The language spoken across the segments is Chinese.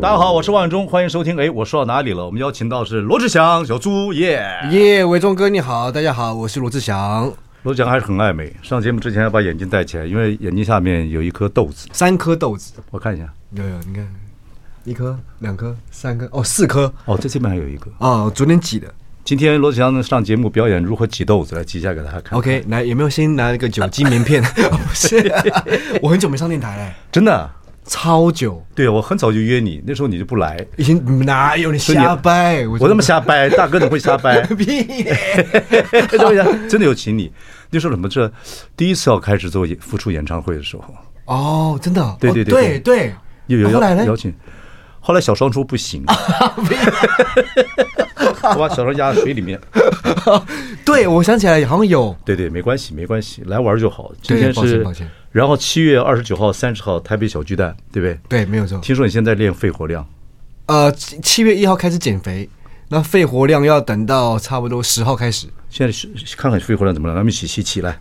大家好，我是王伟忠，欢迎收听。哎，我说到哪里了？我们邀请到是罗志祥小猪耶耶，伟忠哥你好，大家好，我是罗志祥。罗志祥还是很爱美，上节目之前要把眼镜戴起来，因为眼睛下面有一颗豆子，三颗豆子，我看一下，有有，你看，一颗、两颗、三颗，哦，四颗，哦，这这边还有一个，哦，昨天挤的。今天罗志祥上节目表演如何挤豆子，来挤一下给大家看，看。OK，来，有没有先拿一个酒精棉片？不是，我很久没上电台了，真的。超久，对，我很早就约你，那时候你就不来。已经哪有你瞎掰？我那么瞎掰，大哥怎么会瞎掰？屁！真的有请你。那时候怎么这第一次要开始做复出演唱会的时候？哦，真的？对对对对对。有有邀邀请，后来小双说不行，我把小双压在水里面。对，我想起来好像有。对对，没关系没关系，来玩就好。今天是。然后七月二十九号、三十号台北小巨蛋，对不对？对，没有错。听说你现在练肺活量，呃，七月一号开始减肥，那肺活量要等到差不多十号开始。现在是看看肺活量怎么样？咱们一起吸气来，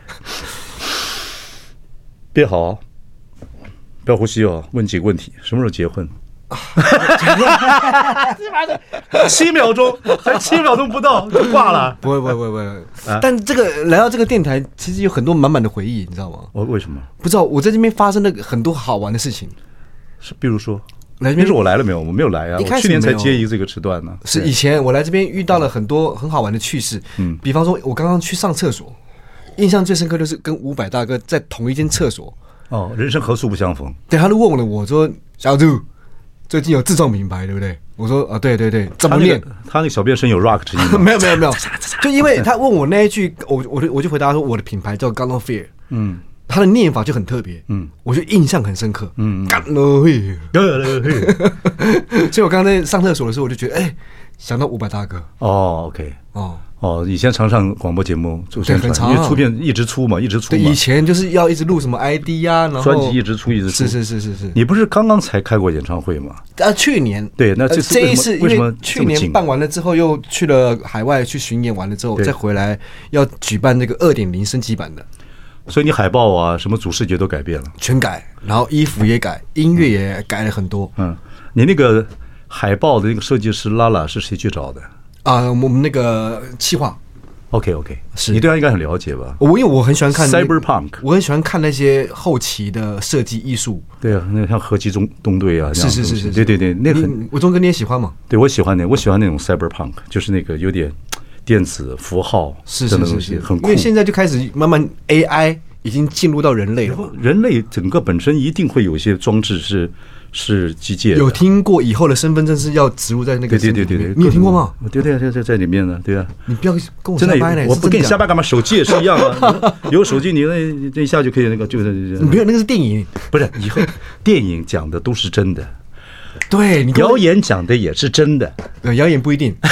憋好，不要呼吸哦。问几个问题：什么时候结婚？七秒钟，才七秒钟不到就挂了。不会，不会，不会，不会。啊、但这个来到这个电台，其实有很多满满的回忆，你知道吗？我为什么？不知道。我在这边发生了很多好玩的事情。是，比如说，来这边是我来了没有？我没有来啊。我去年才接一个这个时段呢。是以前我来这边遇到了很多很好玩的趣事。嗯，比方说，我刚刚去上厕所，印象最深刻就是跟五百大哥在同一间厕所。哦，人生何处不相逢？对，他就问了我说：“小猪。”最近有自创品牌，对不对？我说啊，对对对，怎么念？他那个小便声有 rock 之音。没有没有没有，就因为他问我那一句，我我我就回答说我的品牌叫 Fear。嗯，他的念法就很特别。嗯，我就印象很深刻。嗯 No Fear。所以我刚刚在上厕所的时候，我就觉得，哎，想到伍佰大哥。哦，OK，哦。哦，以前常上广播节目做宣传，因为出片一直出嘛，一直出嘛。以前就是要一直录什么 ID 呀，然后专辑一直出，一直出。是是是是是。你不是刚刚才开过演唱会吗？啊，去年。对，那这这一次因为去年办完了之后，又去了海外去巡演完了之后，再回来要举办那个二点零升级版的。所以你海报啊，什么主视觉都改变了，全改，然后衣服也改，音乐也改了很多。嗯，你那个海报的那个设计师拉拉是谁去找的？啊，我们那个企划。OK OK，是你对他应该很了解吧？我因为我很喜欢看 Cyberpunk，我很喜欢看那些后期的设计艺术。对啊，那个像合集中东队啊，是是是是，对对对，那很。我忠哥你也喜欢吗？对，我喜欢那，我喜欢那种 Cyberpunk，就是那个有点电子符号是是东西，很酷。因为现在就开始慢慢 AI 已经进入到人类了，人类整个本身一定会有一些装置是。是机械，有听过以后的身份证是要植入在那个？对对对对，你有听过吗？对对对，在在里面呢，对啊。你不要跟我瞎掰呢，我不跟你瞎掰干嘛？手机也是一样啊，有手机你那这一下就可以那个就是。没有，那个是电影，不是以后电影讲的都是真的。对，你谣言讲的也是真的，呃，谣言不一定。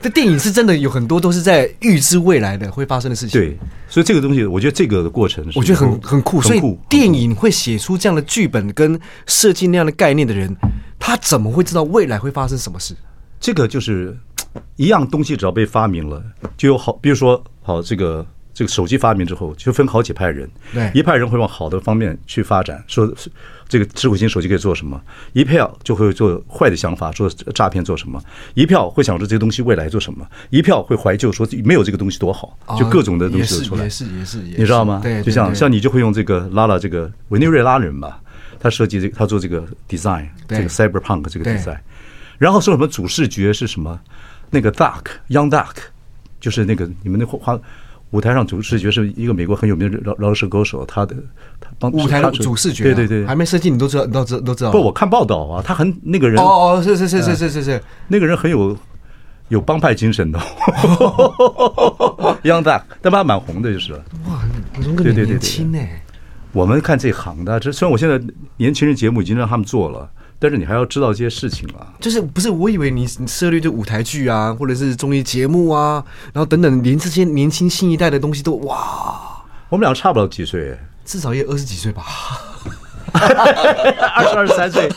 这电影是真的，有很多都是在预知未来的会发生的事情。对，所以这个东西，我觉得这个的过程，我觉得很很酷。所以电影会写出这样的剧本跟设计那样的概念的人，他怎么会知道未来会发生什么事？这个就是一样东西，只要被发明了，就有好，比如说好这个。这个手机发明之后，就分好几派人。对，一派人会往好的方面去发展，说这个智慧型手机可以做什么；一票就会做坏的想法，说诈骗做什么；一票会想说这个东西未来做什么；一票会怀旧，说没有这个东西多好，就各种的东西出来。也是也是也是，你知道吗？对，就像像你就会用这个拉拉这个委内瑞拉人吧，他设计这个，他做这个 design，这个 cyberpunk 这个 design，然后说什么主视觉是什么？那个 Duck Young Duck，就是那个你们那画。舞台上主视觉是一个美国很有名的饶饶舌歌手，他的他帮舞台主视觉，对对对，还没设计你都知道，你都知都知道。不，我看报道啊，他很那个人哦哦，是是是是是是是，那个人很有有帮派精神的，Young Duck，但他蛮红的，就是。哇，伟忠哥年轻哎，我们看这行的，这虽然我现在年轻人节目已经让他们做了。但是你还要知道这些事情啊。就是不是？我以为你你涉猎就舞台剧啊，或者是综艺节目啊，然后等等，连这些年轻新一代的东西都哇。我们俩差不了几岁，至少也二十几岁吧。二十二三岁，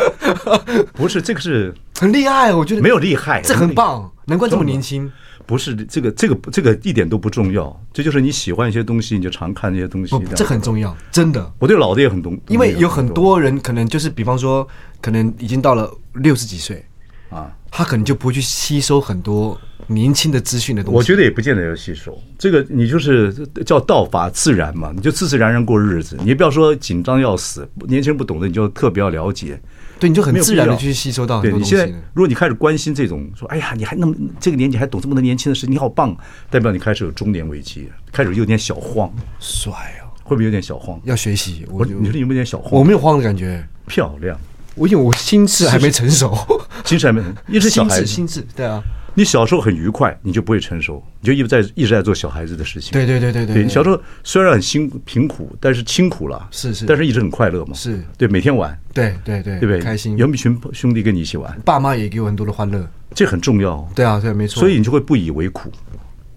不是这个是很厉害，我觉得没有厉害，这很棒，难怪这么年轻。不是这个这个这个一点都不重要，这就是你喜欢一些东西，你就常看这些东西。这很重要，真的。我对老的也很懂，因为有很多人可能就是，比方说，可能已经到了六十几岁啊，他可能就不会去吸收很多年轻的资讯的东西。我觉得也不见得要吸收，这个你就是叫道法自然嘛，你就自自然然过日子，你不要说紧张要死，年轻人不懂的你就特别要了解。对，你就很自然的去吸收到很多东西。对，你现在，如果你开始关心这种，说，哎呀，你还那么这个年纪还懂这么多年轻的事，你好棒，代表你开始有中年危机，开始有点小慌。帅哦，会不会有点小慌？要学习。我，你说你有没有点小慌？我没有慌的感觉。漂亮。我因为我心智还没成熟，心智还没，一是小孩子，心智，对啊。你小时候很愉快，你就不会成熟，你就一直在一直在做小孩子的事情。对对对对对，你小时候虽然很辛贫苦，但是清苦了，是是，但是一直很快乐嘛。是对，每天玩，对对对，对不对？开心，有一群兄弟跟你一起玩，爸妈也给我很多的欢乐，这很重要。对啊，对，没错。所以你就会不以为苦，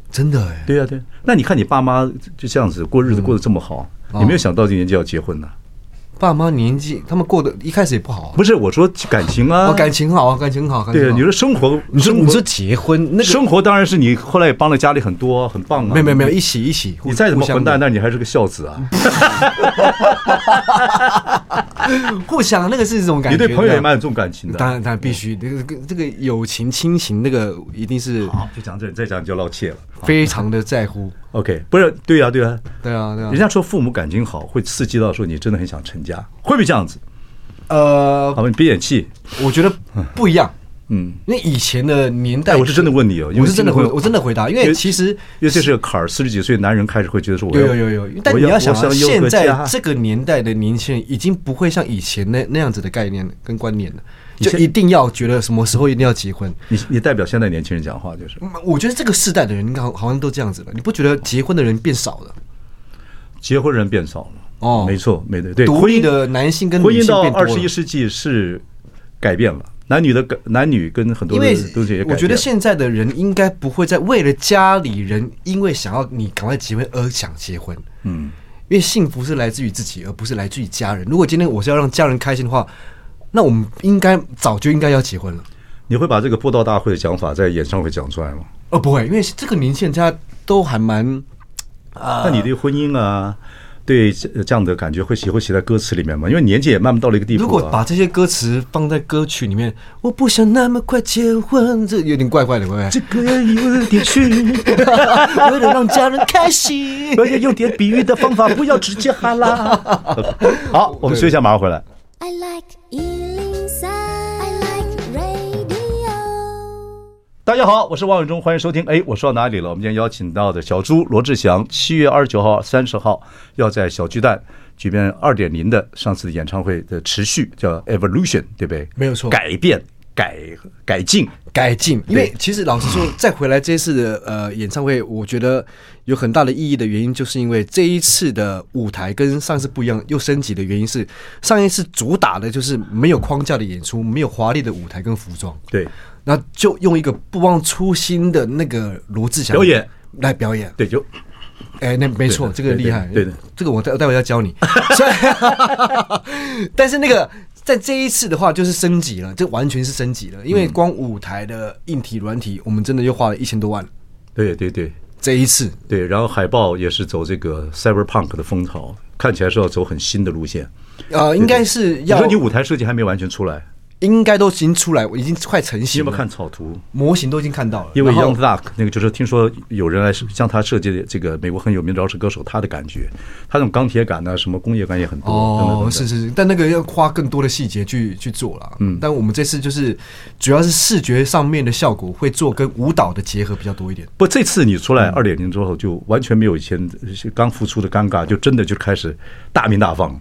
真的哎。对啊，对。那你看你爸妈就这样子过日子过得这么好，你没有想到这年纪要结婚呢？爸妈年纪，他们过得一开始也不好。不是我说感情啊，感情好，感情好。对，你说生活，你说你说结婚，那生活当然是你后来也帮了家里很多，很棒啊。没有没有没有，一起一起。你再怎么混蛋，那你还是个孝子啊。互相，那个是这种感觉。你对朋友也蛮有这种感情的。当然当然必须，这个这个友情亲情，那个一定是。好，就讲这里，再讲就露怯了。非常的在乎。OK，不是，对呀，对呀，对啊，对啊。人家说父母感情好，会刺激到说你真的很想成家，会不会这样子？呃，好吧，你别演戏。我觉得不一样，嗯，因为以前的年代，我是真的问你哦，我是真的回，我真的回答，因为其实因为这是个坎儿，四十几岁男人开始会觉得说，我有有有有，但你要想，现在这个年代的年轻人已经不会像以前那那样子的概念跟观念了。就一定要觉得什么时候一定要结婚？你你代表现在年轻人讲话就是？我觉得这个世代的人，应该好像都这样子了。你不觉得结婚的人变少了？结婚人变少了哦，没错，没对对。独立的男性跟女性婚姻到二十一世纪是改变了，男女的男女跟很多人都是也。我觉得现在的人应该不会再为了家里人，因为想要你赶快结婚而想结婚。嗯，因为幸福是来自于自己，而不是来自于家人。如果今天我是要让家人开心的话。那我们应该早就应该要结婚了。你会把这个布道大会的讲法在演唱会讲出来吗？哦，不会，因为这个年限大家都还蛮啊。那你对婚姻啊，对这样的感觉会写会写在歌词里面吗？因为年纪也慢慢到了一个地步。如果把这些歌词放在歌曲里面，我不想那么快结婚，这有点怪怪的，会不会？这个有点虚，为了让家人开心，而且用点比喻的方法，不要直接哈拉。好，我们休息一下，马上回来。I like 大家好，我是王永忠，欢迎收听。哎，我说到哪里了？我们今天邀请到的小猪罗志祥，七月二十九号、三十号要在小巨蛋举办二点零的上次的演唱会的持续，叫 Evolution，对不对？没有错，改变、改改进、改进。因为其实老实说，再回来这一次的呃演唱会，我觉得有很大的意义的原因，就是因为这一次的舞台跟上次不一样，又升级的原因是上一次主打的就是没有框架的演出，没有华丽的舞台跟服装，对。那就用一个不忘初心的那个罗志祥表演来表演，对，就，哎，那没错，这个厉害，对的，这个我待待会要教你。所以，但是那个在这一次的话，就是升级了，这完全是升级了，因为光舞台的硬体、软体，我们真的又花了一千多万。对对对，这一次，对，然后海报也是走这个 Cyberpunk 的风潮，看起来是要走很新的路线。呃，应该是要。你说你舞台设计还没完全出来？应该都已经出来，已经快成型了。你有没有看草图？模型都已经看到了。因为 Young Duck 那个就是听说有人来向他设计的这个美国很有名的饶舌歌手，他的感觉，他那种钢铁感呢，什么工业感也很多。哦，是是是，但那个要花更多的细节去去做了。嗯，但我们这次就是主要是视觉上面的效果会做跟舞蹈的结合比较多一点。不，这次你出来二点零之后，就完全没有以前刚复出的尴尬，就真的就开始大鸣大放。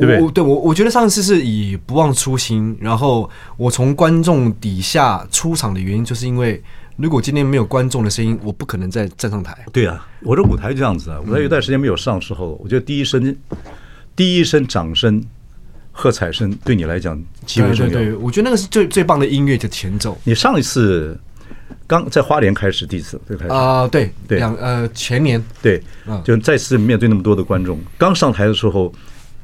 对我对我我觉得上次是以不忘初心，然后我从观众底下出场的原因，就是因为如果今天没有观众的声音，我不可能再站上台。对啊，我这舞台就这样子啊，舞台有段时间没有上的时候，我觉得第一声第一声掌声喝彩声对你来讲极为重要。对，对，对，我觉得那个是最最棒的音乐的前奏。你上一次刚在花莲开始第一次对开始啊、呃，对对，两呃前年对，就再次面对那么多的观众，刚上台的时候，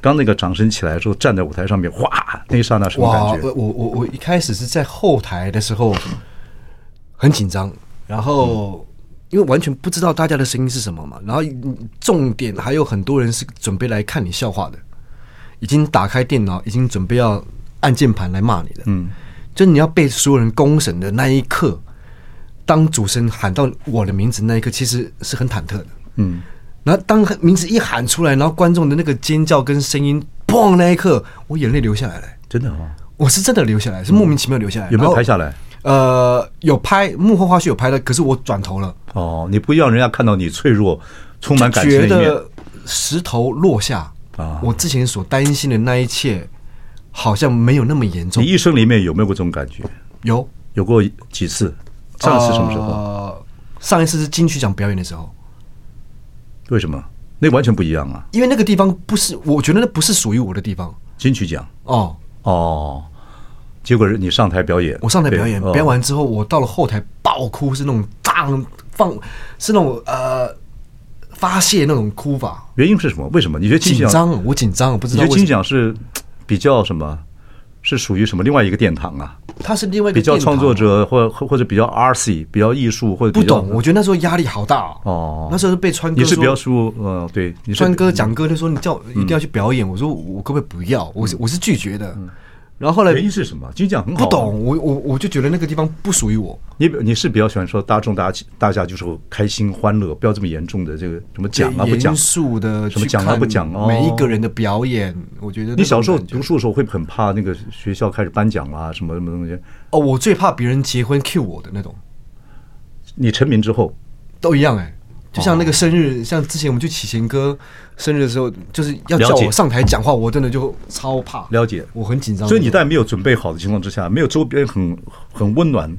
刚那个掌声起来之后，站在舞台上面，哇，那一刹那什么感觉？我我我一开始是在后台的时候很紧张，然后。嗯因为完全不知道大家的声音是什么嘛，然后重点还有很多人是准备来看你笑话的，已经打开电脑，已经准备要按键盘来骂你的。嗯，就你要被所有人公审的那一刻，当主持人喊到我的名字那一刻，其实是很忐忑的。嗯，然后当名字一喊出来，然后观众的那个尖叫跟声音，砰！那一刻，我眼泪流下来了。真的吗？我是真的流下来，是莫名其妙流下来。有没有拍下来？呃，有拍幕后花絮有拍的，可是我转头了。哦，你不要人家看到你脆弱、充满感。觉得石头落下啊！我之前所担心的那一切，好像没有那么严重。你一生里面有没有过这种感觉？有，有过几次？上一次什么时候？呃，上一次是金曲奖表演的时候。为什么？那完全不一样啊！因为那个地方不是，我觉得那不是属于我的地方。金曲奖。哦哦。结果是你上台表演，我上台表演，表演完之后，我到了后台爆哭，是那种大放，是那种呃发泄那种哭法。原因是什么？为什么？你觉得紧张？我紧张，不知道。你觉得金奖是比较什么？是属于什么？另外一个殿堂啊？它是另外一个比较创作者，或或者比较 RC，比较艺术，或者不懂。我觉得那时候压力好大哦。那时候是被川哥，你是比较输，嗯，对，川哥讲歌就说你叫一定要去表演，我说我可不可以不要？我是我是拒绝的。然后后来原因是什么？金奖很好，不懂我我我就觉得那个地方不属于我。你你是比较喜欢说大众大家大家就是开心欢乐，不要这么严重的这个什么讲啊不讲，严肃的什么讲啊不讲哦。每一个人的表演，我觉得你小时候读书的时候会很怕那个学校开始颁奖啊什么什么东西。哦，我最怕别人结婚 cue 我的那种。你成名之后都一样哎。就像那个生日，像之前我们去启贤哥生日的时候，就是要叫我上台讲话，我真的就超怕。了解，我很紧张。所以你在没有准备好的情况之下，没有周边很很温暖、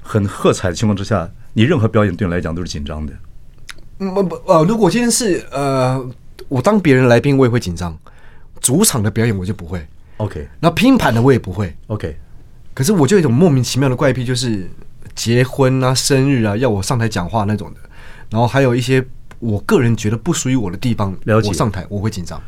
很喝彩的情况之下，你任何表演对你来讲都是紧张的。嗯不不呃，如果今天是呃，我当别人来宾，我也会紧张。主场的表演我就不会。OK，那拼盘的我也不会。OK，可是我就有一种莫名其妙的怪癖，就是结婚啊、生日啊，要我上台讲话那种的。然后还有一些我个人觉得不属于我的地方，了我上台我会紧张，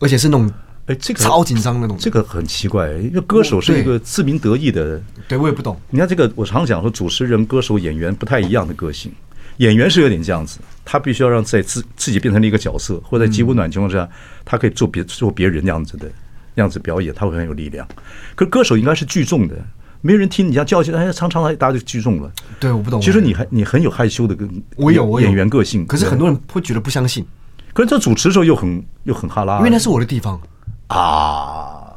而且是那种哎，这个超紧张那种。这个很奇怪，因为歌手是一个自鸣得意的。对，我也不懂。你看这个，我常讲说，主持人、歌手、演员不太一样的个性。演员是有点这样子，他必须要让在自自己变成了一个角色，或者在极温暖情况下，他可以做别做别人那样子的样子表演，他会很有力量。可是歌手应该是聚众的。没人听你这样叫起来，哎，唱唱，大家就聚众了。对，我不懂。其实你还你很有害羞的跟，我有我有演员个性。可是很多人会觉得不相信。可是做主持的时候又很又很哈拉，因为那是我的地方啊。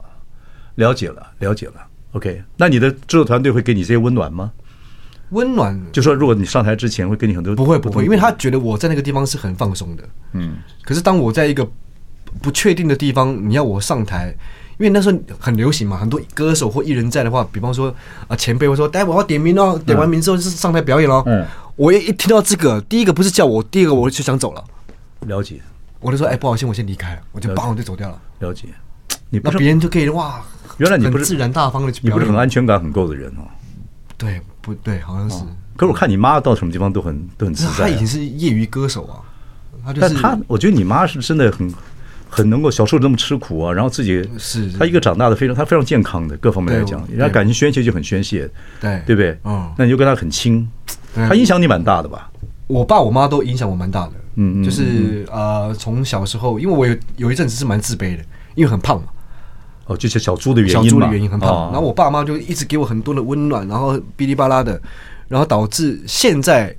了解了，了解了。OK，那你的制作团队会给你这些温暖吗？温暖，就说如果你上台之前会给你很多，不会不会，因为他觉得我在那个地方是很放松的。嗯。可是当我在一个不确定的地方，你要我上台。因为那时候很流行嘛，很多歌手或艺人在的话，比方说啊前辈会说，待会我要点名哦，点完名之后就是上台表演喽。嗯，我一一听到这个，第一个不是叫我，第二个我就想走了。了解，我就说哎，不好意思，我先离开了，我就叭我就走掉了。了解，你那别人就可以哇，原来你不是自然大方的，你不是很安全感很够的人哦。对，不对，好像是。可是我看你妈到什么地方都很都很自在。她以前是业余歌手啊，她就是。但她，我觉得你妈是真的很。很能够小时候这么吃苦啊，然后自己是他一个长大的非常他非常健康的各方面来讲，人家感情宣泄就很宣泄，对对不对？嗯，那你就跟他很亲，他影响你蛮大的吧？我爸我妈都影响我蛮大的，嗯嗯，就是呃从小时候，因为我有有一阵子是蛮自卑的，因为很胖嘛，哦，就是小猪的原因，小猪的原因很胖，然后我爸妈就一直给我很多的温暖，然后哔哩吧啦的，然后导致现在。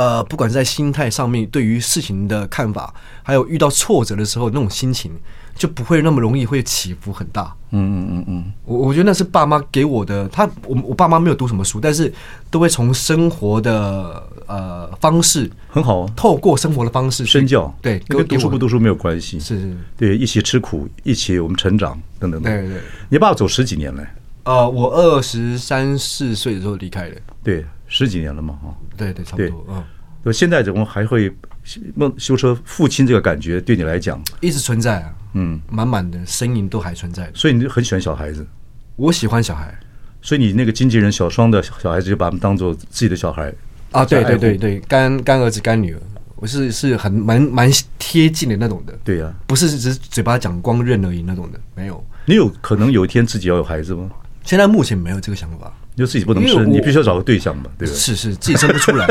呃，不管是在心态上面，对于事情的看法，还有遇到挫折的时候那种心情，就不会那么容易会起伏很大。嗯嗯嗯嗯，我我觉得那是爸妈给我的。他我我爸妈没有读什么书，但是都会从生活的呃方式很好，透过生活的方式身教。对，跟读书不读书没有关系。是是，对，一起吃苦，一起我们成长等等。对对，你爸爸走十几年了。呃，我二十三四岁的时候离开的。对。十几年了嘛，哈，对对，差不多，嗯，现在怎么还会梦修车父亲这个感觉对你来讲一直存在啊，嗯，满满的身影都还存在，所以你就很喜欢小孩子。我喜欢小孩，所以你那个经纪人小双的小孩子就把他们当做自己的小孩啊，对对对对，干干儿子干女儿，我是是很蛮蛮贴近的那种的，对呀，不是只是嘴巴讲光认而已那种的，没有。你有可能有一天自己要有孩子吗？现在目前没有这个想法。就自己不能生，你必须要找个对象嘛，对吧？是是，自己生不出来。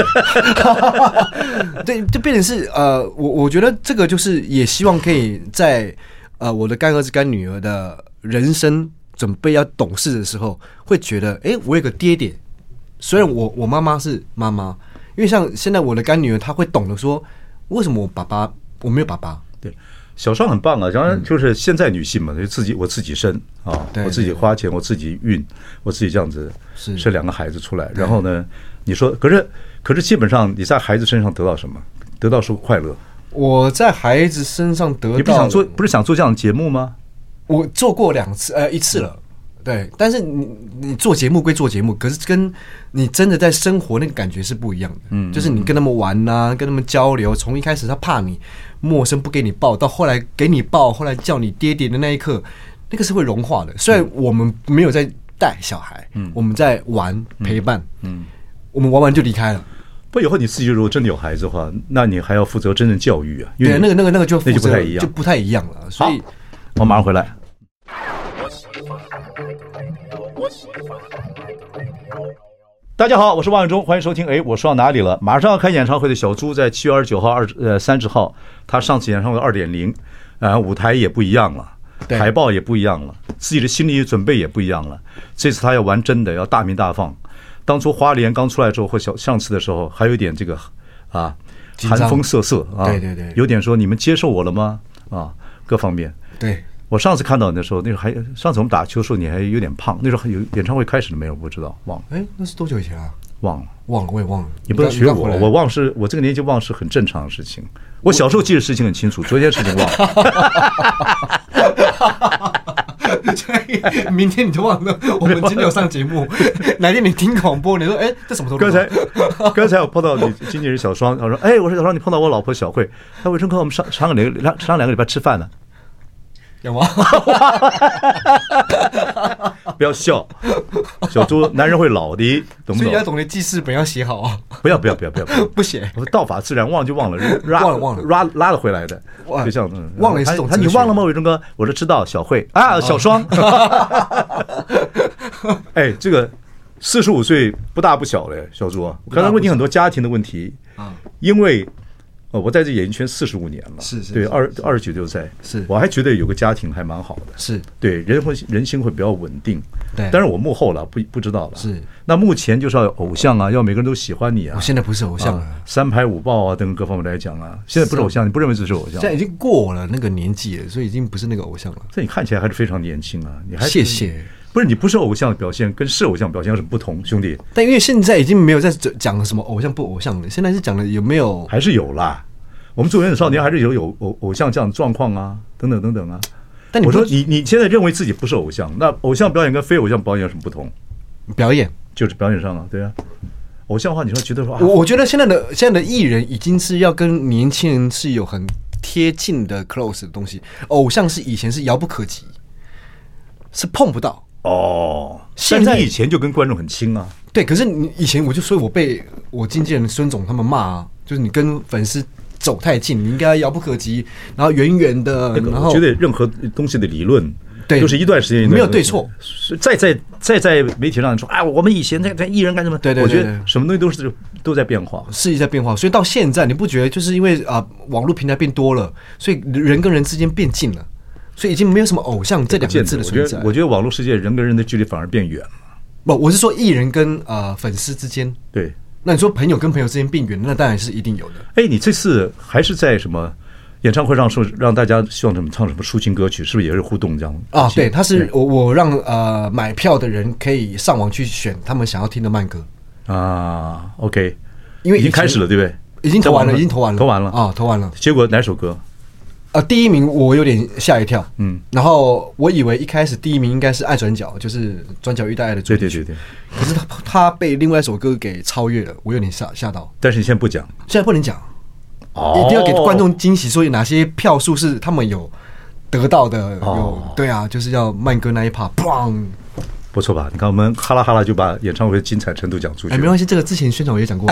对，就变成是呃，我我觉得这个就是也希望可以在呃我的干儿子干女儿的人生准备要懂事的时候，会觉得哎，我有个爹爹。虽然我我妈妈是妈妈，因为像现在我的干女儿，她会懂得说，为什么我爸爸我没有爸爸？对。小双很棒啊，当然就是现在女性嘛，就自己我自己生啊，我自己花钱，我自己孕，我自己这样子生两个孩子出来。然后呢，你说，可是可是基本上你在孩子身上得到什么？得到是快乐。我在孩子身上得到，你不想做，不是想做这样的节目吗？我做过两次，呃，一次了。对，但是你你做节目归做节目，可是跟你真的在生活那个感觉是不一样的。嗯，就是你跟他们玩呐，跟他们交流，从一开始他怕你。陌生不给你抱，到后来给你抱，后来叫你爹爹的那一刻，那个是会融化的。虽然我们没有在带小孩，嗯，我们在玩陪伴，嗯，我们玩完就离开了。不，以后你自己如果真的有孩子的话，那你还要负责真正教育啊。对，那个那个那个就那就不太一样，就不太一样了。所以，我马上回来。大家好，我是王永忠，欢迎收听。哎，我说到哪里了？马上要开演唱会的小猪，在七月二十九号、二呃三十号，他上次演唱会二点零，啊，舞台也不一样了，海报也不一样了，自己的心理准备也不一样了。这次他要玩真的，要大鸣大放。当初花莲刚出来之后，或小上次的时候，还有一点这个啊，寒风瑟瑟啊，对对对，有点说你们接受我了吗？啊，各方面对。我上次看到你的时候，那时候还上次我们打球的时候，你还有点胖。那时候还有演唱会开始了没有？不知道，忘了。哎，那是多久以前啊？忘了，忘了，我也忘了。你不能学我，我忘是，我这个年纪忘是很正常的事情。我小时候记得事情很清楚，昨天事情忘了。明天你就忘了。我们今天有上节目，哪天你听广播，你说哎，这什么时候？刚才刚才我碰到你经纪人小双，他说哎，我说小双，你碰到我老婆小慧，他为什么跟我们上上个两个上两个礼拜吃饭呢？有吗？不要笑，小猪，男人会老的，懂不懂？所以要懂得记事本要写好啊！不要不要不要不要 不写，我道法自然，忘就 忘了，忘了忘了拉拉了回来的，就像忘了也是种。他你忘了吗？伟忠哥，我说知道，小慧啊，小双。哎，这个四十五岁不大不小嘞，小猪，我刚才问你很多家庭的问题啊，因为。哦，我在这演艺圈四十五年了，是是，对，二二十九就在，是，我还觉得有个家庭还蛮好的，是。对，人会人心会比较稳定，对，但是我幕后了，不不知道了，是，那目前就是要有偶像啊，要每个人都喜欢你啊，我现在不是偶像了，三排五抱啊等各方面来讲啊，现在不是偶像，你不认为自己是偶像？现在已经过了那个年纪了，所以已经不是那个偶像了。这你看起来还是非常年轻啊，你还谢谢，不是你不是偶像的表现，跟是偶像表现有什么不同，兄弟？但因为现在已经没有在讲什么偶像不偶像了，现在是讲的有没有？还是有啦。我们做原子少年还是有有偶偶像这样的状况啊，等等等等啊。但你我说你你现在认为自己不是偶像，那偶像表演跟非偶像表演有什么不同？表演就是表演上了，对啊。偶像的话，你说觉得说，我我觉得现在的现在的艺人已经是要跟年轻人是有很贴近的 close 的东西，偶像是以前是遥不可及，是碰不到哦。现在以前就跟观众很亲啊。对，可是你以前我就说我被我经纪人孙总他们骂啊，就是你跟粉丝。走太近，你应该遥不可及，然后远远的。然后我觉得任何东西的理论，对，就是一段时间没有对错。再在再在媒体上说，哎，我们以前在在艺人干什么？对对，我觉得什么东西都是都在变化，是一直在变化。所以到现在，你不觉得就是因为啊，网络平台变多了，所以人跟人之间变近了，所以已经没有什么偶像这两个字的存在。我觉得网络世界人跟人的距离反而变远了。不，我是说艺人跟呃粉丝之间，对。那你说朋友跟朋友之间变远，那当然是一定有的。哎，你这次还是在什么演唱会上说让大家希望他们唱什么抒情歌曲，是不是也是互动这样？啊，对，他是我我让呃买票的人可以上网去选他们想要听的慢歌啊。OK，因为已经开始了，对不对？已经投完了，已经投完了，投完了啊，投完了。结果哪首歌？呃，第一名我有点吓一跳，嗯，然后我以为一开始第一名应该是爱转角，就是转角遇到爱的主题曲，对对对对。可是他他被另外一首歌给超越了，我有点吓吓到。但是你现在不讲，现在不能讲，一定要给观众惊喜，所以哪些票数是他们有得到的？有对啊，就是要慢歌那一趴，砰！不错吧？你看我们哈啦哈啦就把演唱会的精彩程度讲出去。哎，没关系，这个之前宣传我也讲过。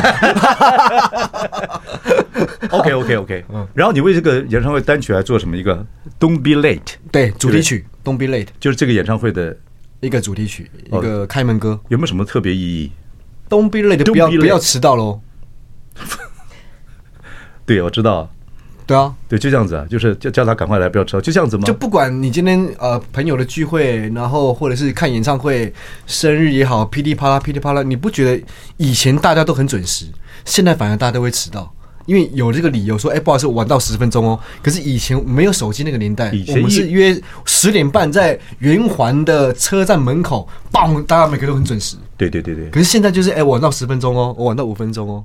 OK OK OK，嗯，然后你为这个演唱会单曲还做什么？一个 Don't Be Late，对，主题曲 Don't Be Late，就是这个演唱会的一个主题曲，一个开门歌。有没有什么特别意义？Don't Be Late，不要不要迟到喽。对，我知道。对啊，对，就这样子啊，就是叫叫他赶快来，不要迟到，就这样子吗？就不管你今天呃朋友的聚会，然后或者是看演唱会、生日也好，噼里啪啦噼里啪啦，你不觉得以前大家都很准时，现在反而大家都会迟到？因为有这个理由说，哎，不好意思，我晚到十分钟哦。可是以前没有手机那个年代，我们是约十点半在圆环的车站门口，嘣，大家每个都很准时。对对对对。可是现在就是，哎，我晚到十分钟哦，我晚到五分钟哦。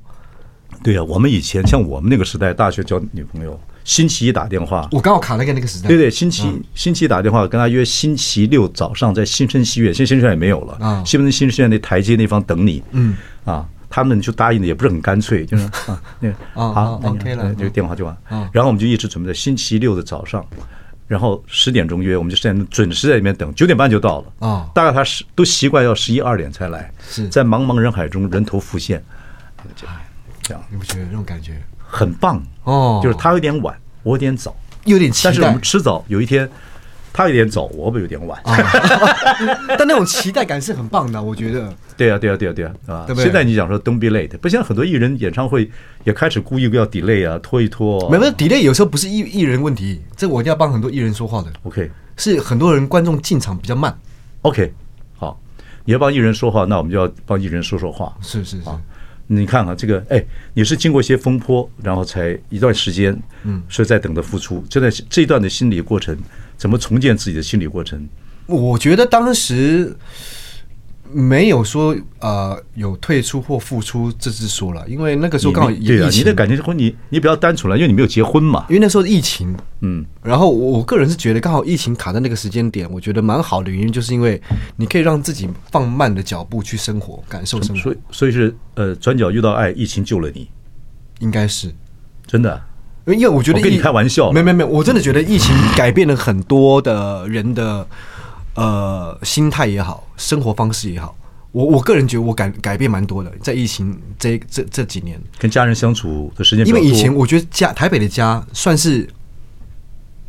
对啊，我们以前像我们那个时代，大学交女朋友，星期一打电话，我刚好卡那个那个时代。对对，星期、嗯、星期一打电话跟他约星期六早上在新生戏院，现在新生戏院也没有了。啊，新生新生戏院那台阶那方等你。嗯。啊，他们就答应的也不是很干脆，就是啊那个 好 OK 了，这个电话就完。然后我们就一直准备在星期六的早上，然后十点钟约，我们就现在准时在里面等，九点半就到了。啊。大概他是都习惯要十一二点才来，是。在茫茫人海中人头浮现。你不觉得那种感觉很棒哦？就是他有点晚，我有点早，有点期待。但是我们迟早有一天，他有点早，我不有点晚。但那种期待感是很棒的，我觉得。对啊，对啊，对啊，对啊，啊！现在你讲说 “Don't be late”，不，像很多艺人演唱会也开始故意要 delay 啊，拖一拖。没有 delay，有时候不是艺艺人问题，这我一定要帮很多艺人说话的。OK，是很多人观众进场比较慢。OK，好，你要帮艺人说话，那我们就要帮艺人说说话。是是是。你看看这个，哎，你是经过一些风波，然后才一段时间，嗯，所以在等着复出。这段这一段的心理过程，怎么重建自己的心理过程？我觉得当时。没有说呃有退出或复出这是说了，因为那个时候刚好疫情。你的感情是婚你你比较单纯了，因为你没有结婚嘛。因为那时候疫情，嗯，然后我个人是觉得刚好疫情卡在那个时间点，我觉得蛮好的原因就是因为你可以让自己放慢的脚步去生活，感受生活。所以所以是呃转角遇到爱，疫情救了你，应该是真的。因为我觉得我跟你开玩笑，没没没，我真的觉得疫情改变了很多的人的。呃，心态也好，生活方式也好，我我个人觉得我改改变蛮多的，在疫情这这这几年，跟家人相处的时间，因为以前我觉得家台北的家算是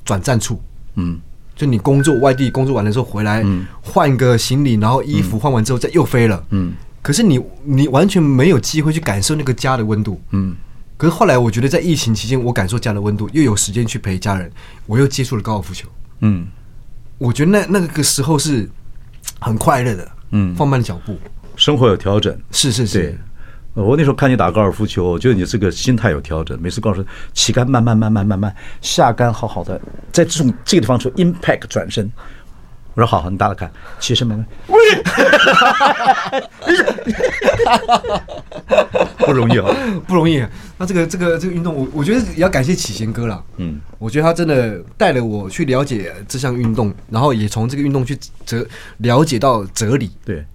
转战处，嗯，就你工作外地工作完了之后回来，嗯，换个行李，然后衣服换完之后再又飞了，嗯，可是你你完全没有机会去感受那个家的温度，嗯，可是后来我觉得在疫情期间，我感受家的温度，又有时间去陪家人，我又接触了高尔夫球，嗯。我觉得那那个时候是很快乐的，嗯，放慢脚步，生活有调整，是是是。我那时候看你打高尔夫球，我觉得你这个心态有调整。每次告诉起杆慢慢慢慢慢慢下杆好好的，在这种这个地方做 impact 转身。我说好好，你打打看，起身慢慢。不容易啊，不容易。那这个这个这个运动，我我觉得也要感谢启贤哥了。嗯，我觉得他真的带了我去了解这项运动，然后也从这个运动去哲了解到哲理。对，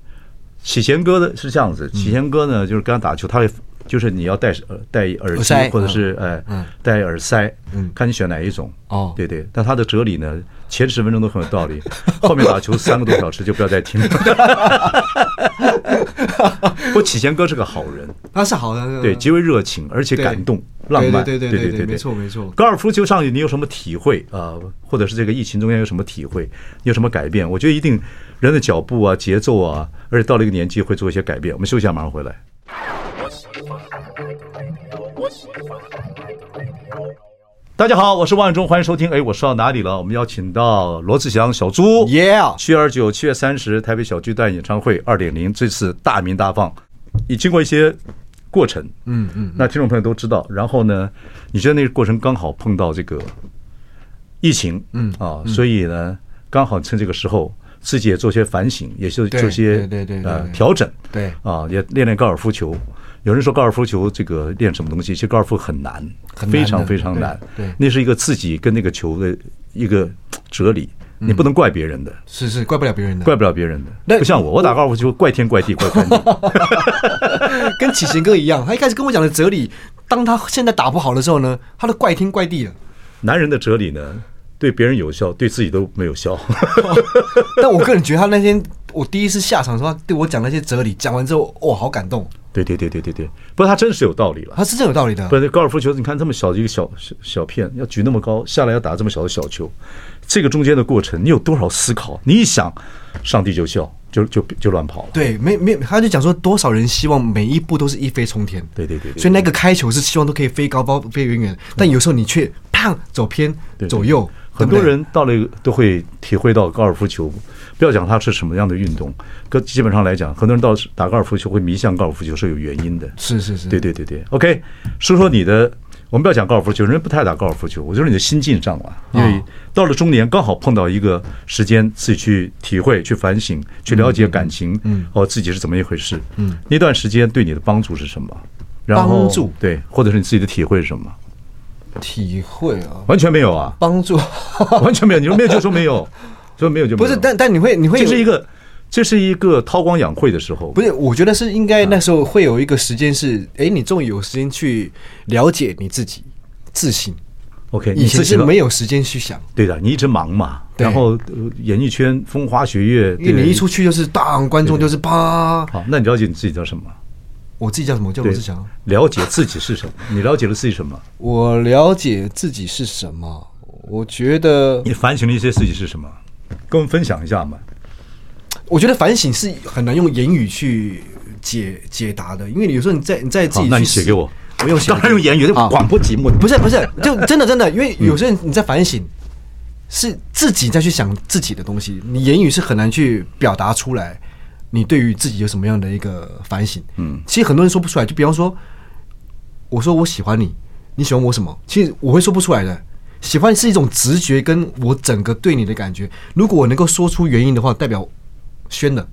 启贤哥的是这样子，启贤哥呢就是跟他打球，他会就是你要戴耳戴耳机或者是呃戴耳塞，嗯，看你选哪一种。哦，对对，但他的哲理呢，前十分钟都很有道理，后面打球三个多小时就不要再听了。不过启贤哥是个好人，他是好人，对，极为热情，而且感动、浪漫，对对对对对，没错没错。高尔夫球上你有什么体会啊？或者是这个疫情中间有什么体会？你有什么改变？我觉得一定人的脚步啊、节奏啊，而且到了一个年纪会做一些改变。我们休息一下，马上回来。大家好，我是万忠，欢迎收听。哎，我说到哪里了？我们邀请到罗志祥小猪，耶！七月二十九、七月三十，台北小巨蛋演唱会二点零，这次大鸣大放，已经过一些过程，嗯嗯，那听众朋友都知道。然后呢，你觉得那个过程刚好碰到这个疫情，嗯啊，所以呢，刚好趁这个时候，自己也做些反省，也就做些对对对呃调整，对啊，也练练高尔夫球。有人说高尔夫球这个练什么东西？其实高尔夫很难，非常非常难。对，那是一个自己跟那个球的一个哲理，你不能怪别人的。是是，怪不了别人的，怪不了别人的。那不像我，我打高尔夫球怪天怪地怪天。跟启贤哥一样，他一开始跟我讲的哲理，当他现在打不好的时候呢，他都怪天怪地的。男人的哲理呢，对别人有效，对自己都没有效。但我个人觉得，他那天我第一次下场的时候，他对我讲那些哲理，讲完之后，哇，好感动。对对对对对对，不过他真是有道理了，他是真有道理的。不是高尔夫球，你看这么小的一个小小小片，要举那么高，下来要打这么小的小球，这个中间的过程，你有多少思考？你一想，上帝就笑，就就就乱跑了。对，没没，他就讲说，多少人希望每一步都是一飞冲天。对对对，对，所以那个开球是希望都可以飞高高飞远远，但有时候你却砰走偏走右。很多人到了都会体会到高尔夫球。不要讲它是什么样的运动，可基本上来讲，很多人到打高尔夫球会迷向高尔夫球是有原因的。是是是，对对对对。OK，说说你的，我们不要讲高尔夫球，人不太打高尔夫球。我觉得你的心境上了，因为到了中年刚好碰到一个时间，自己去体会、去反省、去了解感情，嗯，哦，自己是怎么一回事，嗯，那段时间对你的帮助是什么？帮助对，或者是你自己的体会是什么？体会啊，完全没有啊，帮助 完全没有，你说没有就说没有。说没有就没有不是，但但你会你会这是一个这是一个韬光养晦的时候。不是，我觉得是应该那时候会有一个时间是，哎、欸，你终于有时间去了解你自己，自信。OK，以前是没有时间去想。对的，你一直忙嘛，然后演艺圈风花雪月，因为你一出去就是当观众就是啪。好，那你了解你自己叫什么？我自己叫什么？叫罗志祥。了解自己是什么？你了解了自己什么？我了解自己是什么？我觉得你反省了一些自己是什么？跟我们分享一下嘛？我觉得反省是很难用言语去解解答的，因为有时候你在你在自己，那你写给我，不用写，当然用言语。广播节目不是不是，就真的真的，因为有些人你在反省，是自己再去想自己的东西，你言语是很难去表达出来。你对于自己有什么样的一个反省？嗯，其实很多人说不出来。就比方说，我说我喜欢你，你喜欢我什么？其实我会说不出来的。喜欢是一种直觉，跟我整个对你的感觉。如果我能够说出原因的话，代表宣的，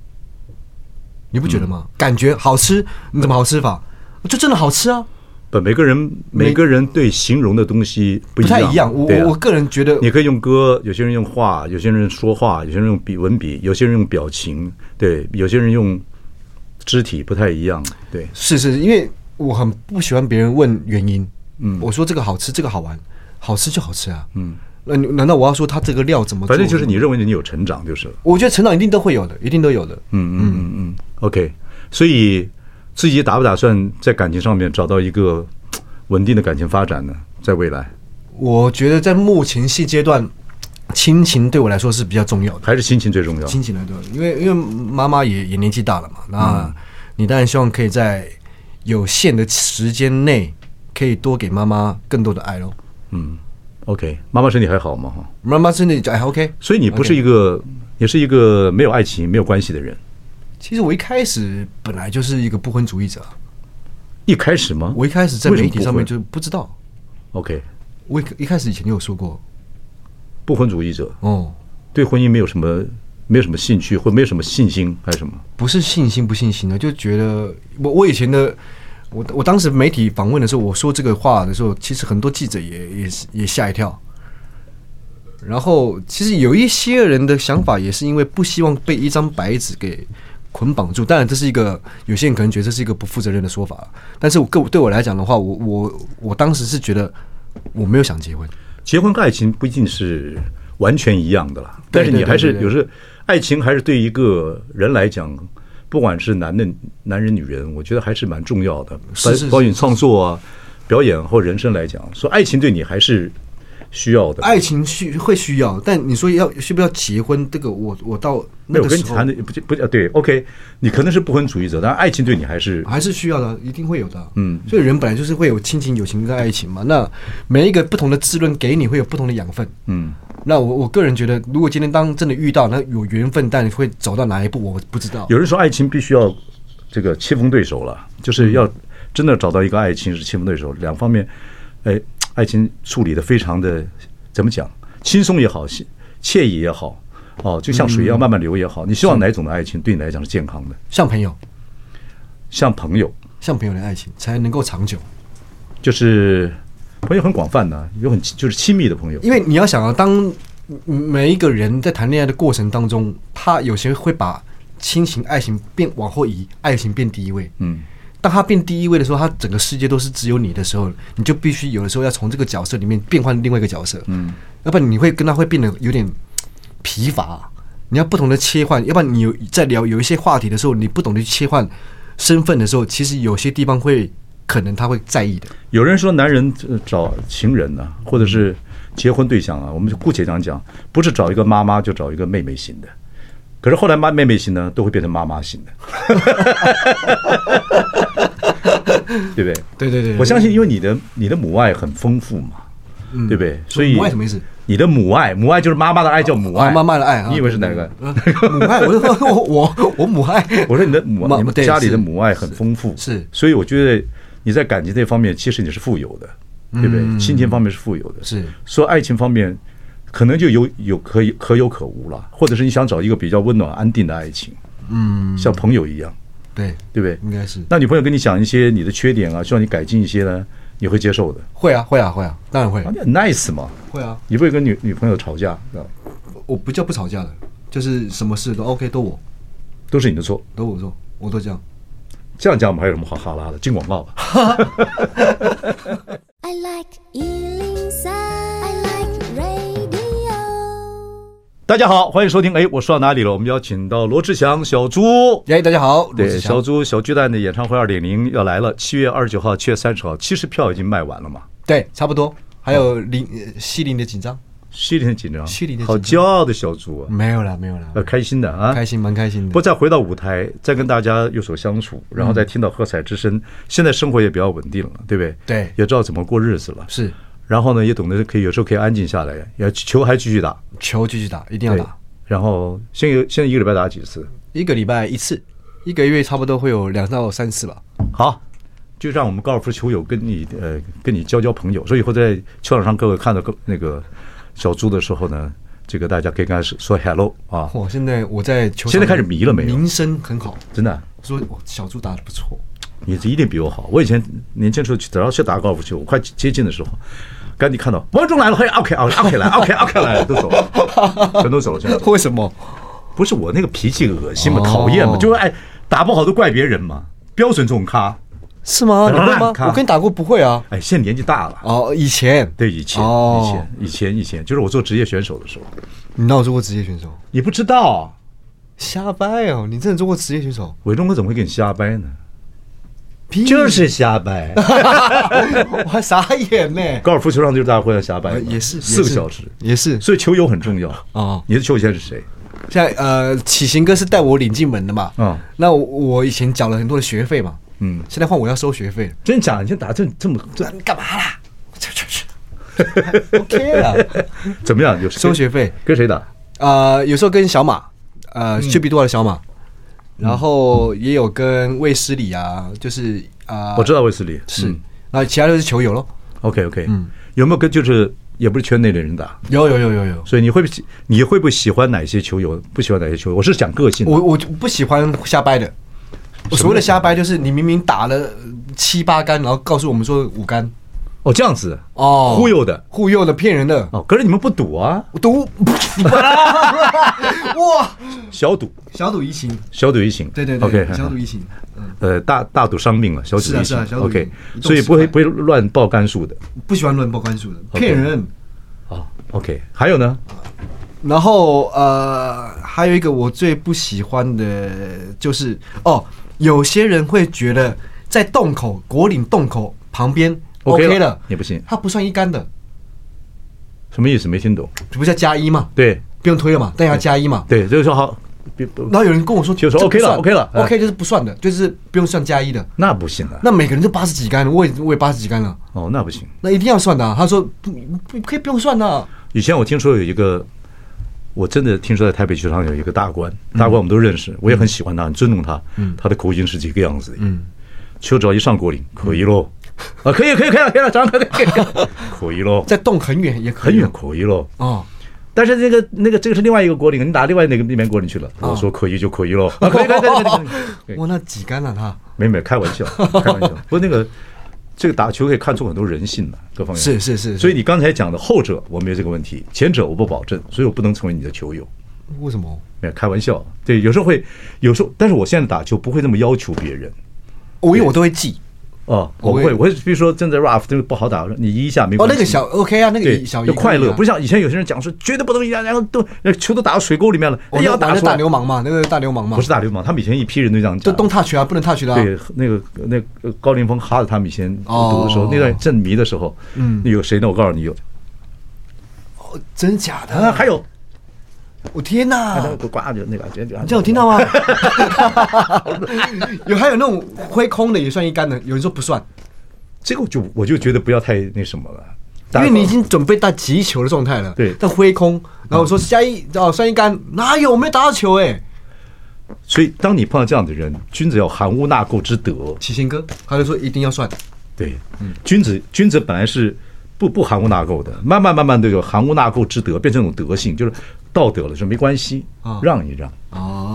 你不觉得吗？嗯、感觉好吃，你怎么好吃法？就真的好吃啊！不，每个人每个人对形容的东西不一样。不太一样。我、啊、我个人觉得，你可以用歌，有些人用画，有些人说话，有些人用笔文笔，有些人用表情，对，有些人用肢体，不太一样。对，是是，因为我很不喜欢别人问原因。嗯，我说这个好吃，这个好玩。好吃就好吃啊，嗯，那难道我要说他这个料怎么？反正就是你认为你有成长就是了。我觉得成长一定都会有的，一定都有的。嗯嗯嗯嗯。OK，所以自己打不打算在感情上面找到一个 稳定的感情发展呢？在未来，我觉得在目前现阶段，亲情对我来说是比较重要的，还是亲情最重要？亲情来对，因为因为妈妈也也年纪大了嘛，那你当然希望可以在有限的时间内，可以多给妈妈更多的爱喽。嗯，OK，妈妈身体还好吗？哈，妈妈身体还 OK，所以你不是一个，也是一个没有爱情、没有关系的人。其实我一开始本来就是一个不婚主义者。一开始吗？我一开始在媒体上面就不知道。OK，我一一开始以前就有说过，不婚主义者。哦，对婚姻没有什么，没有什么兴趣，或没有什么信心，还是什么？不是信心不信心的，就觉得我我以前的。我我当时媒体访问的时候，我说这个话的时候，其实很多记者也也也吓一跳。然后，其实有一些人的想法也是因为不希望被一张白纸给捆绑住。当然，这是一个有些人可能觉得这是一个不负责任的说法。但是我个对我来讲的话，我我我当时是觉得我没有想结婚。结婚跟爱情不一定是完全一样的啦，但是你还是有时爱情还是对一个人来讲。不管是男的、男人、女人，我觉得还是蛮重要的。包括你创作啊、表演或人生来讲，说爱情对你还是需要的。爱情需会需要，但你说要需不要结婚？这个我我到没有跟你谈的，不不对，OK，你可能是不婚主义者，但爱情对你还是还是需要的，一定会有的。嗯，所以人本来就是会有亲情、友情跟爱情嘛。那每一个不同的滋润给你会有不同的养分。嗯。那我我个人觉得，如果今天当真的遇到，那有缘分，但会走到哪一步，我不知道。有人说爱情必须要这个棋逢对手了，就是要真的找到一个爱情是棋逢对手，两方面，哎，爱情处理的非常的怎么讲，轻松也好，惬意也好，哦，就像水一样慢慢流也好。你希望哪种的爱情对你来讲是健康的？像朋友，像朋友，像朋友的爱情才能够长久，就是。朋友很广泛的，有很就是亲密的朋友。因为你要想啊，当每一个人在谈恋爱的过程当中，他有些会把亲情、爱情变往后移，爱情变第一位。嗯，当他变第一位的时候，他整个世界都是只有你的时候，你就必须有的时候要从这个角色里面变换另外一个角色，嗯，要不然你会跟他会变得有点疲乏。你要不同的切换，要不然你有在聊有一些话题的时候，你不懂得切换身份的时候，其实有些地方会可能他会在意的。有人说男人找情人呢、啊，或者是结婚对象啊，我们就姑且这样讲，不是找一个妈妈，就找一个妹妹型的。可是后来妈妹妹型呢，都会变成妈妈型的，对不对？对对对，我相信，因为你的你的母爱很丰富嘛，嗯、对不对？所以母爱什么意思？你的母爱，母爱就是妈妈的爱，叫母爱。妈妈的爱，你以为是哪个？母爱，我说 我我我母爱。我说你的母，你们家里的母爱很丰富，是。所以我觉得你在感情这方面，其实你是富有的，对不对？亲情方面是富有的，是。说爱情方面。可能就有有可以可有可无了，或者是你想找一个比较温暖安定的爱情，嗯，像朋友一样，对对不对？应该是。那女朋友跟你讲一些你的缺点啊，希望你改进一些呢，你会接受的？会啊会啊会啊，当然会。啊你很 nice 嘛？会啊。你不会跟女女朋友吵架？我不叫不吵架的，就是什么事都 OK，都我，都是你的错，都我错，我都这样。这样讲我们还有什么好哈拉的？进广告吧。I like 大家好，欢迎收听。哎，我说到哪里了？我们邀请到罗志祥小猪。哎，大家好，对，小猪小巨蛋的演唱会二点零要来了，七月二十九号、七月三十号，其实票已经卖完了嘛？对，差不多。还有零西林的紧张，西林的紧张，西林的好骄傲的小猪啊！没有了，没有了，呃，开心的啊，开心，蛮开心的。不过再回到舞台，再跟大家有所相处，然后再听到喝彩之声，现在生活也比较稳定了，对不对？对，也知道怎么过日子了。是。然后呢，也懂得可以有时候可以安静下来，要球还继续打，球继续打，一定要打。然后现在现在一个礼拜打几次？一个礼拜一次，一个月差不多会有两到三次吧。好，就让我们高尔夫球友跟你呃跟你交交朋友。所以以后在球场上各位看到个那个小猪的时候呢，这个大家可以跟他说 hello 啊。我现在我在球场现在开始迷了没有？名声很好，真的。说小猪打的不错，你这一定比我好。我以前年轻时候只要去打高尔夫球，我快接近的时候。赶紧看到王中来了，嘿，OK，OK，OK 来，OK，OK 来了，都走了，全都走了，全都走了。为什么？不是我那个脾气恶心嘛，讨厌嘛，就是哎，打不好都怪别人嘛，标准这种咖是吗？你会吗？我跟你打过不会啊。哎，现在年纪大了哦，以前对以前以前以前以前，就是我做职业选手的时候。你那我做过职业选手？你不知道？瞎掰哦！你真的做过职业选手？伟忠哥怎么会跟你瞎掰呢？就是瞎掰，我还傻眼呢。高尔夫球场就是大家互相瞎掰，也是四个小时，也是。所以球友很重要啊。你的球友现在是谁？现在呃，启行哥是带我领进门的嘛。嗯，那我以前缴了很多的学费嘛。嗯，现在换我要收学费。真假？你先打这这么这你干嘛啦？去去去，OK 了。怎么样？有收学费？跟谁打？呃，有时候跟小马，呃，薛比多的小马。然后也有跟卫斯理啊，就是啊，我知道卫斯理是，那其他都是球友喽。OK OK，嗯，有没有跟就是也不是圈内的人打？有有有有有。所以你会不你会不会喜欢哪些球友？不喜欢哪些球友？我是讲个性。我我不喜欢瞎掰的。我所谓的瞎掰就是你明明打了七八杆，然后告诉我们说五杆。哦，这样子哦，忽悠的，忽悠的，骗人的哦。可是你们不赌啊？赌，哇，小赌，小赌怡情，小赌怡情，对对对，OK，小赌怡情，呃，大大赌伤命了，小赌怡情，OK，所以不会不会乱报杆数的，不喜欢乱报杆数的，骗人。哦，OK，还有呢？然后呃，还有一个我最不喜欢的就是哦，有些人会觉得在洞口果岭洞口旁边。OK 了，也不行，它不算一杆的，什么意思？没听懂，这不叫加一吗？对，不用推了嘛，但要加一嘛。对，就是说好，然后有人跟我说，就说 OK 了，OK 了，OK 就是不算的，就是不用算加一的。那不行啊，那每个人都八十几杆，我也我也八十几杆了。哦，那不行，那一定要算的。他说不不可以不用算的。以前我听说有一个，我真的听说在台北球场有一个大官，大官我们都认识，我也很喜欢他，很尊重他。嗯，他的口音是这个样子的。嗯，球只要一上果岭，可以喽。啊，可以，可以，可以了，可以了，长可以，可以，可以喽。在洞很远，也可以很远，可以喽。哦，但是那个那个这个是另外一个锅里，你打另外那个那边锅里去了。我说可以就可以喽。啊，可以，可以，可以，可以。哇，那挤干了他？没没，开玩笑，开玩笑。不过那个这个打球可以看出很多人性的各方面。是是是。所以你刚才讲的后者我没有这个问题，前者我不保证，所以我不能成为你的球友。为什么？没有开玩笑。对，有时候会，有时候，但是我现在打球不会那么要求别人。我因为我都会记。哦，我会，我会，比如说正在 rough 这个不好打，你移一下没关系。哦，那个小 OK 啊，那个小就快乐，不像以前有些人讲说绝对不能移，然后都那球都打到水沟里面了，要打大流氓嘛，那个大流氓嘛，不是大流氓，他们以前一批人都这样讲，就 don't touch 啊，不能 touch 的。对，那个那个高凌风哈着他们以前读的时候，那段正迷的时候，嗯，有谁呢？我告诉你有，哦，真假的？啊，还有。我天哪！挂着那个，你这样有听到吗？有还有那种挥空的也算一杆的，有人说不算。这个我就我就觉得不要太那什么了，因为你已经准备到击球的状态了。对，但挥空，然后说下一哦算一杆，哪有我没打到球哎？所以当你碰到这样的人，君子要含污纳垢之德。齐贤哥他就说一定要算。对，嗯，君子君子本来是不不含污纳垢的，慢慢慢慢的有含污纳垢之德，变成一种德性，就是。道德了，说没关系，让一让，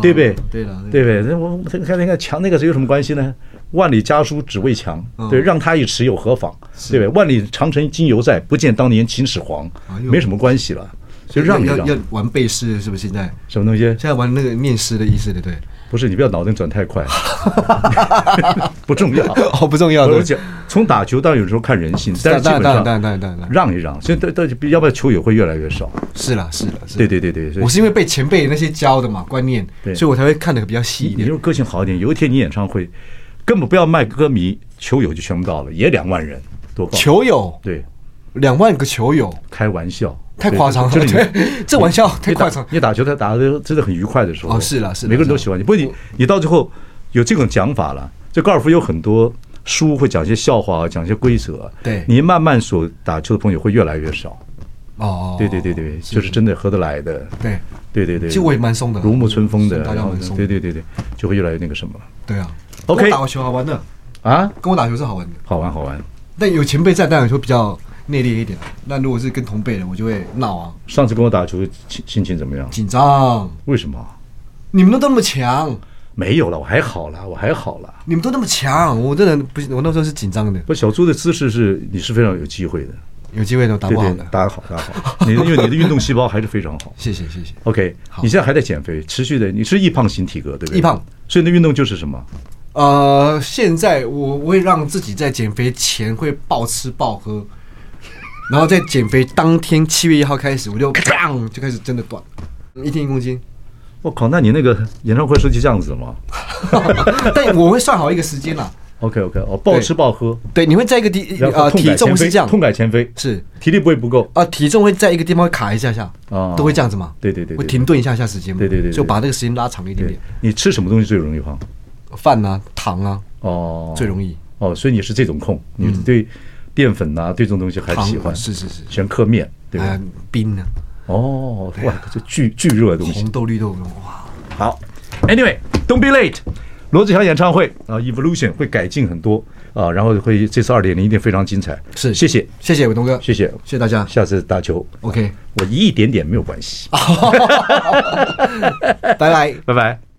对不对？对了，对不对？那我看那个强，那个是有什么关系呢？万里家书只为强，对，让他一尺有何妨？对不对？万里长城今犹在，不见当年秦始皇，没什么关系了，就让一让。要玩背诗是不是？现在什么东西？现在玩那个念诗的意思，对不对？不是，你不要脑筋转太快，不重要，哦，不重要。我讲，从打球到有时候看人性，但是基本上让一让，现在都都要不要球友会越来越少。是啦，是啦，对对对对。我是因为被前辈那些教的嘛观念，所以我才会看的比较细一点。你如果个性好一点，有一天你演唱会根本不要卖歌迷，球友就全部到了，也两万人多。球友对，两万个球友，开玩笑。太夸张了，对，这玩笑太夸张。你打球，他打的真的很愉快的时候，哦，是了，是每个人都喜欢你。不过你你到最后有这种讲法了，这高尔夫有很多书会讲一些笑话，讲一些规则。对，你慢慢所打球的朋友会越来越少。哦，对对对对，就是真的合得来的。对对对对，其实我也蛮松的，如沐春风的。大家蛮松。对对对对，就会越来越那个什么。对啊，OK，打个球好玩的啊，跟我打球是好玩的，好玩好玩。但有前辈在，当然会比较。内敛一点，那如果是跟同辈的，我就会闹啊。上次跟我打球，心心情怎么样？紧张。为什么？你们都那么强。没有了，我还好了，我还好了。你们都那么强，我这人不，我那时候是紧张的。不，小猪的姿势是，你是非常有机会的，有机会的打不好的，打好，打得好。你因为你的运动细胞还是非常好。谢谢谢谢。OK，你现在还在减肥，持续的，你是易胖型体格，对不对？易胖，所以的运动就是什么？呃，现在我我会让自己在减肥前会暴吃暴喝。然后在减肥当天，七月一号开始，我就砰就开始真的断，一天一公斤。我靠，那你那个演唱会是就这样子的吗？但我会算好一个时间啦。OK OK，哦，暴吃暴喝。对，你会在一个地啊，体重是这样，痛改前非，是体力不会不够啊，体重会在一个地方会卡一下下啊，都会这样子嘛。对对对，会停顿一下下时间嘛。对对对，就把那个时间拉长一点点。你吃什么东西最容易胖？饭啊，糖啊，哦，最容易。哦，所以你是这种控，你对。淀粉呐，对这种东西还喜欢，是是是，喜欢嗑面，对吧？冰呢？哦，哇，这巨巨热的东西，红豆绿豆，哇，好。Anyway，Don't be late，罗志祥演唱会啊，Evolution 会改进很多啊，然后会这次二点零一定非常精彩。是，谢谢，谢谢伟东哥，谢谢，谢谢大家，下次打球，OK，我移一点点没有关系，拜拜，拜拜。